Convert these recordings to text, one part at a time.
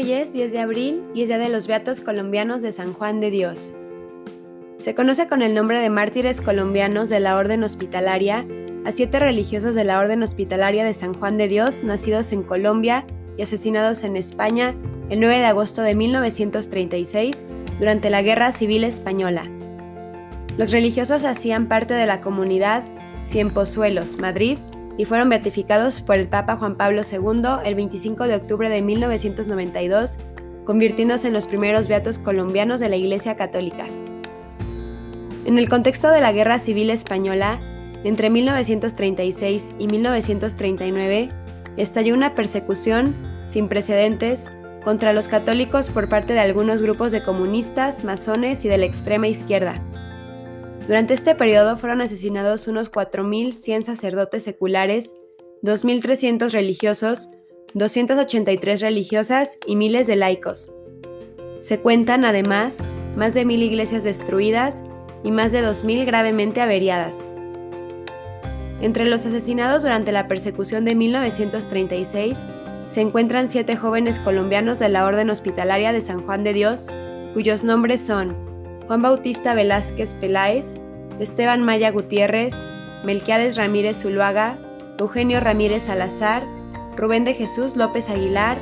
Hoy es 10 de abril y es Día de los Beatos Colombianos de San Juan de Dios. Se conoce con el nombre de mártires colombianos de la Orden Hospitalaria a siete religiosos de la Orden Hospitalaria de San Juan de Dios nacidos en Colombia y asesinados en España el 9 de agosto de 1936 durante la Guerra Civil Española. Los religiosos hacían parte de la comunidad Cienpozuelos, Madrid, y fueron beatificados por el Papa Juan Pablo II el 25 de octubre de 1992, convirtiéndose en los primeros beatos colombianos de la Iglesia Católica. En el contexto de la Guerra Civil Española, entre 1936 y 1939, estalló una persecución sin precedentes contra los católicos por parte de algunos grupos de comunistas, masones y de la extrema izquierda. Durante este periodo fueron asesinados unos 4.100 sacerdotes seculares, 2.300 religiosos, 283 religiosas y miles de laicos. Se cuentan, además, más de mil iglesias destruidas y más de 2.000 gravemente averiadas. Entre los asesinados durante la persecución de 1936 se encuentran siete jóvenes colombianos de la Orden Hospitalaria de San Juan de Dios, cuyos nombres son Juan Bautista Velázquez Peláez, Esteban Maya Gutiérrez, Melquiades Ramírez Zuluaga, Eugenio Ramírez Salazar, Rubén de Jesús López Aguilar,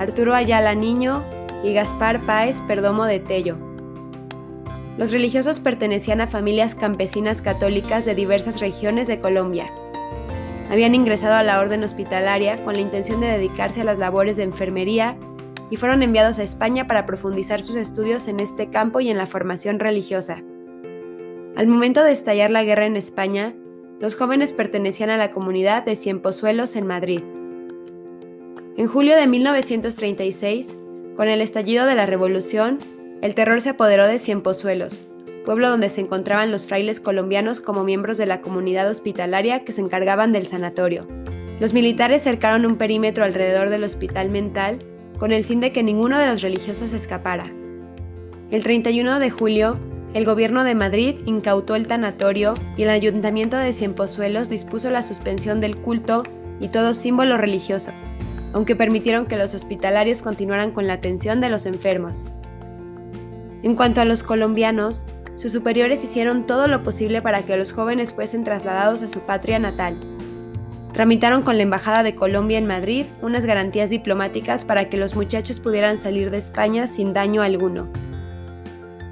Arturo Ayala Niño y Gaspar Páez Perdomo de Tello. Los religiosos pertenecían a familias campesinas católicas de diversas regiones de Colombia. Habían ingresado a la orden hospitalaria con la intención de dedicarse a las labores de enfermería y fueron enviados a España para profundizar sus estudios en este campo y en la formación religiosa. Al momento de estallar la guerra en España, los jóvenes pertenecían a la comunidad de Cienpozuelos en Madrid. En julio de 1936, con el estallido de la revolución, el terror se apoderó de Cienpozuelos, pueblo donde se encontraban los frailes colombianos como miembros de la comunidad hospitalaria que se encargaban del sanatorio. Los militares cercaron un perímetro alrededor del hospital mental con el fin de que ninguno de los religiosos escapara. El 31 de julio, el gobierno de Madrid incautó el tanatorio y el ayuntamiento de Cienpozuelos dispuso la suspensión del culto y todo símbolo religioso, aunque permitieron que los hospitalarios continuaran con la atención de los enfermos. En cuanto a los colombianos, sus superiores hicieron todo lo posible para que los jóvenes fuesen trasladados a su patria natal tramitaron con la Embajada de Colombia en Madrid unas garantías diplomáticas para que los muchachos pudieran salir de España sin daño alguno.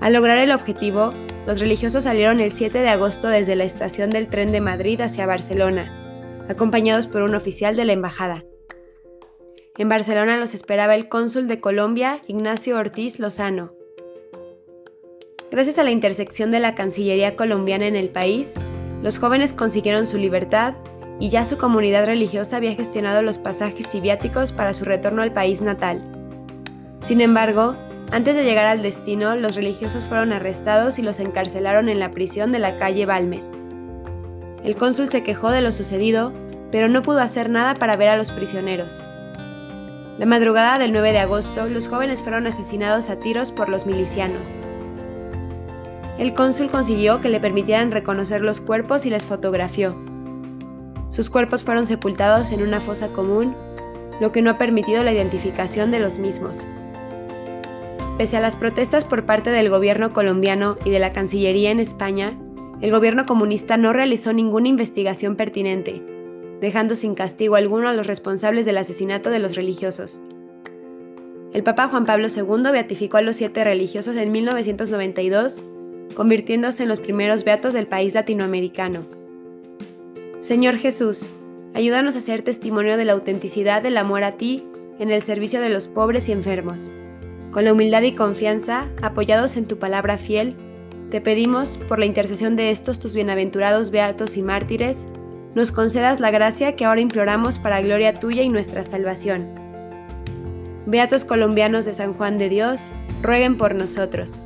Al lograr el objetivo, los religiosos salieron el 7 de agosto desde la estación del tren de Madrid hacia Barcelona, acompañados por un oficial de la embajada. En Barcelona los esperaba el cónsul de Colombia, Ignacio Ortiz Lozano. Gracias a la intersección de la Cancillería colombiana en el país, los jóvenes consiguieron su libertad y ya su comunidad religiosa había gestionado los pasajes y viáticos para su retorno al país natal. Sin embargo, antes de llegar al destino, los religiosos fueron arrestados y los encarcelaron en la prisión de la calle Balmes. El cónsul se quejó de lo sucedido, pero no pudo hacer nada para ver a los prisioneros. La madrugada del 9 de agosto, los jóvenes fueron asesinados a tiros por los milicianos. El cónsul consiguió que le permitieran reconocer los cuerpos y les fotografió. Sus cuerpos fueron sepultados en una fosa común, lo que no ha permitido la identificación de los mismos. Pese a las protestas por parte del gobierno colombiano y de la Cancillería en España, el gobierno comunista no realizó ninguna investigación pertinente, dejando sin castigo alguno a los responsables del asesinato de los religiosos. El Papa Juan Pablo II beatificó a los siete religiosos en 1992, convirtiéndose en los primeros beatos del país latinoamericano. Señor Jesús, ayúdanos a ser testimonio de la autenticidad del amor a ti en el servicio de los pobres y enfermos. Con la humildad y confianza, apoyados en tu palabra fiel, te pedimos, por la intercesión de estos tus bienaventurados beatos y mártires, nos concedas la gracia que ahora imploramos para gloria tuya y nuestra salvación. Beatos colombianos de San Juan de Dios, rueguen por nosotros.